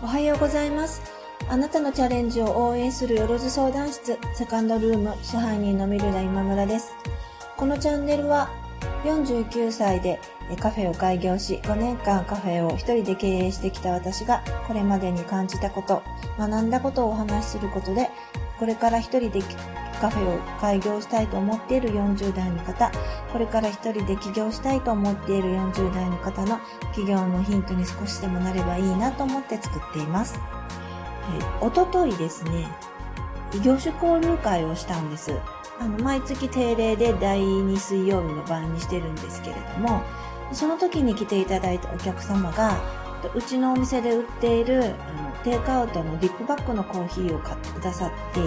おはようございます。あなたのチャレンジを応援するよろず相談室セカンドルーム支配人のミルダ今村です。このチャンネルは49歳でカフェを開業し5年間カフェを一人で経営してきた私がこれまでに感じたこと、学んだことをお話しすることでこれから一人でカフェを開業したいと思っている40代の方、これから一人で起業したいと思っている40代の方の起業のヒントに少しでもなればいいなと思って作っています。えおとといですね、異業種交流会をしたんです。あの、毎月定例で第2水曜日の晩にしてるんですけれども、その時に来ていただいたお客様が、うちのお店で売っているあのテイクアウトのディップバッグのコーヒーを買ってくださって、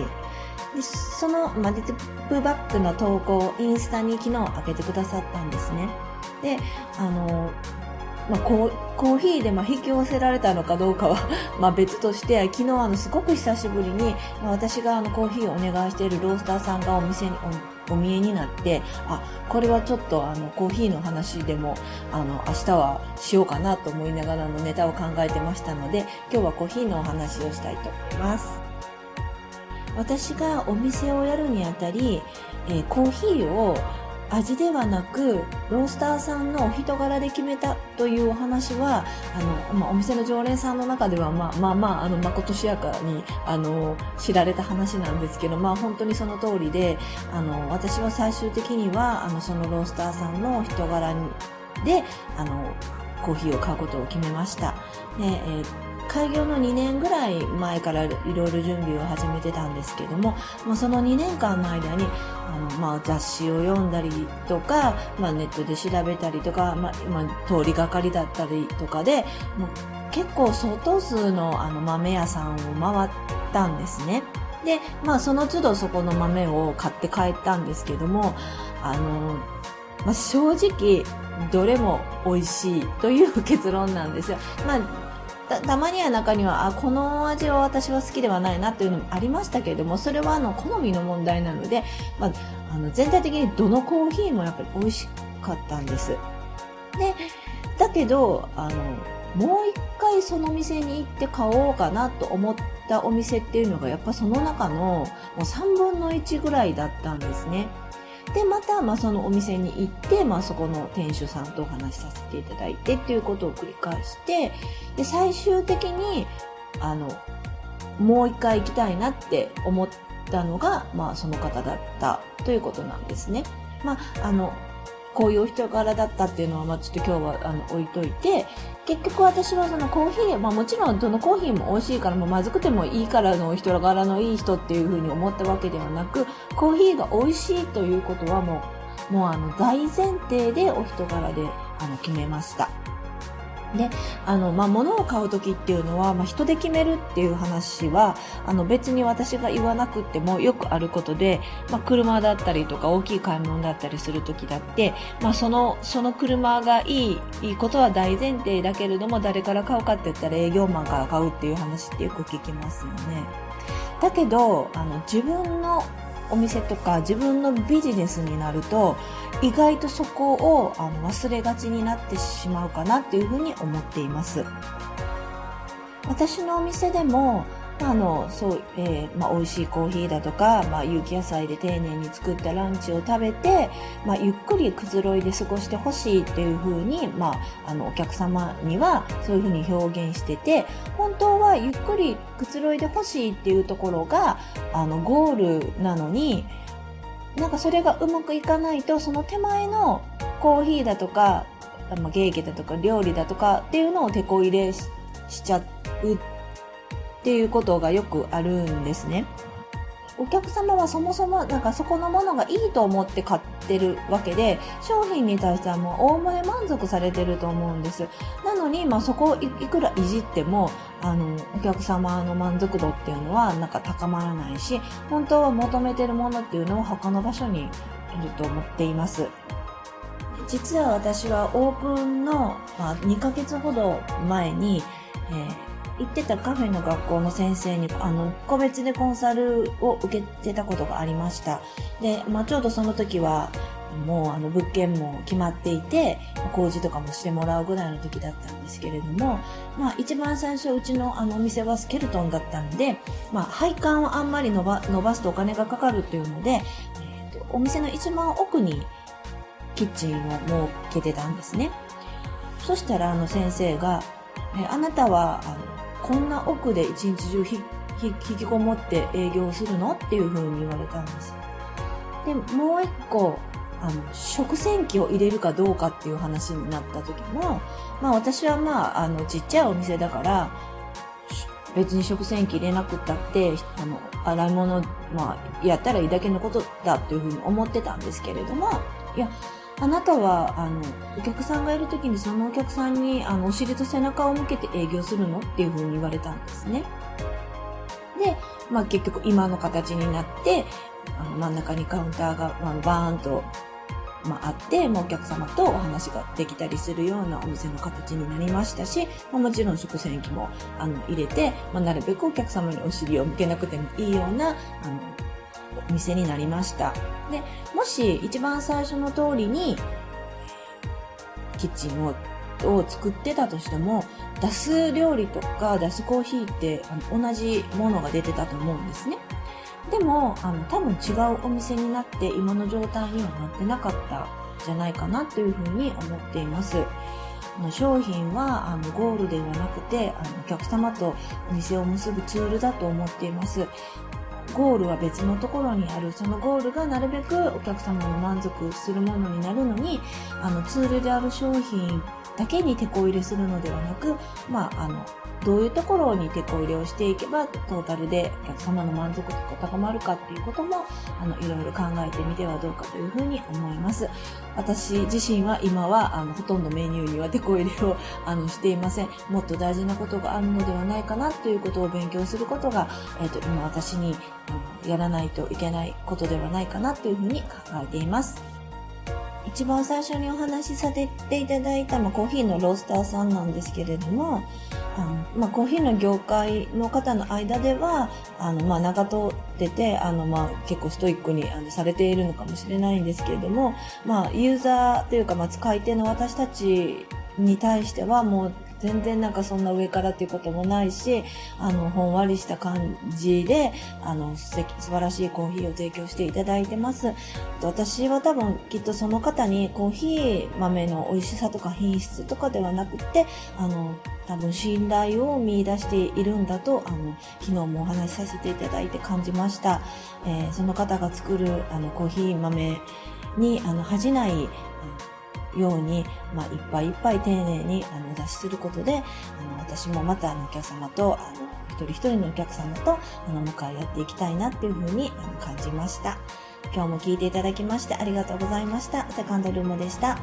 でその、まあ、ディップバッグの投稿をインスタに昨日上げてくださったんですね。で、あの、まあ、コーコーヒーでま引き寄せられたのかどうかは ま別として、昨日あのすごく久しぶりに、まあ、私があのコーヒーをお願いしているロースターさんがお店におお見えになって、あ、これはちょっとあのコーヒーの話でもあの明日はしようかなと思いながらのネタを考えてましたので、今日はコーヒーのお話をしたいと思います。私がお店をやるにあたり、えーコーヒーを味ではなくロースターさんのお人柄で決めたというお話はあの、まあ、お店の常連さんの中ではまあまあまああのまことしやかにあの知られた話なんですけどまあ本当にその通りであの私は最終的にはあのそのロースターさんの人柄であのコーヒーを買うことを決めました。でえー開業の2年ぐらい前からいろいろ準備を始めてたんですけども、まあ、その2年間の間にあの、まあ、雑誌を読んだりとか、まあ、ネットで調べたりとか、まあまあ、通りがかりだったりとかでもう結構相当数のあの豆屋さんを回ったんですね。で、まあ、その都度そこの豆を買って帰ったんですけども、あの、まあ、正直、どれも美味しいという結論なんですよ。まあたまには中にはあこの味は私は好きではないなっていうのもありましたけれどもそれはあの好みの問題なので、まあ、あの全体的にどのコーヒーもやっぱり美味しかったんです。でだけどあのもう一回その店に行って買おうかなと思ったお店っていうのがやっぱその中のもう3分の1ぐらいだったんですね。で、また、まあ、そのお店に行って、まあ、そこの店主さんとお話しさせていただいてっていうことを繰り返して、で、最終的に、あの、もう一回行きたいなって思ったのが、まあ、その方だったということなんですね。まあ、あの、こういうお人柄だったっていうのは、まあ、ちょっと今日はあの置いといて、結局私はそのコーヒー、まあもちろんどのコーヒーも美味しいから、もうまずくてもいいからのお人柄のいい人っていうふうに思ったわけではなく、コーヒーが美味しいということはもう、もうあの大前提でお人柄であの決めました。で、あの、まあ、物を買うときっていうのは、まあ、人で決めるっていう話は、あの、別に私が言わなくてもよくあることで、まあ、車だったりとか大きい買い物だったりするときだって、まあ、その、その車がいい、いいことは大前提だけれども、誰から買うかって言ったら営業マンから買うっていう話ってよく聞きますよね。だけど、あの、自分のお店とか自分のビジネスになると意外とそこをあの忘れがちになってしまうかなっていうふうに思っています。私のお店でもあのそう、えーまあ、美味しいコーヒーだとか、まあ、有機野菜で丁寧に作ったランチを食べて、まあ、ゆっくりくつろいで過ごしてほしいっていうふうに、まあ、あのお客様にはそういうふうに表現してて本当はゆっくりくつろいでほしいっていうところがあのゴールなのになんかそれがうまくいかないとその手前のコーヒーだとか、まあ、ゲーゲだとか料理だとかっていうのを手こ入れししちゃうっていうことがよくあるんですね。お客様はそもそもなんかそこのものがいいと思って買ってるわけで商品に対してはもうおおむね満足されてると思うんですなのに、まあ、そこをいくらいじってもあのお客様の満足度っていうのはなんか高まらないし本当は求めてるものっていうのは他の場所にいると思っています実は私はオープンの、2ヶ月ほど前に、えー行ってたカフェの学校の先生に、あの、個別でコンサルを受けてたことがありました。で、まあ、ちょうどその時は、もうあの物件も決まっていて、工事とかもしてもらうぐらいの時だったんですけれども、まあ一番最初うちのあのお店はスケルトンだったんで、まあ配管をあんまり伸ば伸ばすとお金がかかるっていうので、えーと、お店の一番奥にキッチンを設けてたんですね。そしたらあの先生が、えあなたはあのこんな奥で一日中引きこもって営業するの？っていう風に言われたんです。で、もう一個、あの、食洗機を入れるかどうかっていう話になった時も、まあ私はまあ、あの、ちっちゃいお店だから、別に食洗機入れなくったって、あの、洗い物、まあ、やったらいいだけのことだっていうふうに思ってたんですけれども、いや、あなたは、あの、お客さんがいる時にそのお客さんに、あの、お尻と背中を向けて営業するのっていうふうに言われたんですね。で、まあ結局今の形になって、あの真ん中にカウンターが、まあ、バーンと、まあ、あって、まあ、お客様とお話ができたりするようなお店の形になりましたし、まあ、もちろん食洗機もあの入れて、まあ、なるべくお客様にお尻を向けなくてもいいようなあのお店になりました。で、もし一番最初の通りにキッチンをを作ってたとしても、出す料理とか出すコーヒーってあの同じものが出てたと思うんですね。でも、あの、多分違うお店になって今の状態にはなってなかったじゃないかなというふうに思っています。あの商品はあのゴールではなくてあのお客様とお店を結ぶツールだと思っています。ゴールは別のところにある。そのゴールがなるべくお客様の満足するものになるのにあのツールである商品だけに手こ入れするのではなく、まあ、あのどういうところに手こ入れをしていけばトータルでお客様の満足度が高まるかっていうこともあのいろいろ考えてみてはどうかというふうに思います。私自身は今はあのほとんどメニューには手こ入れをあのしていません。もっと大事なことがあるのではないかなということを勉強することが、えっ、ー、と今私にあのやらないといけないことではないかなというふうに考えています。一番最初にお話しさせていただいた、まあ、コーヒーのロースターさんなんですけれども、あのまあ、コーヒーの業界の方の間では、あの、まあ、長通ってて、あの、まあ、結構ストイックにあのされているのかもしれないんですけれども、まあ、ユーザーというか、まあ、使い手の私たちに対してはもう全然なんかそんな上からっていうこともないし、あの、ほんわりした感じで、あの、素敵、素晴らしいコーヒーを提供していただいてます。私は多分きっとその方にコーヒー豆の美味しさとか品質とかではなくて、あの、多分信頼を見出しているんだと、あの、昨日もお話しさせていただいて感じました。えー、その方が作る、あの、コーヒー豆に、あの、恥じない、ように、まあ、いっぱいいっぱい丁寧にあの出しすることで、あの私もまたあのお客様と、あの一人一人のお客様とあの向かい合っていきたいなっていうふうにあの感じました。今日も聞いていただきましてありがとうございました。セカンドルームでした。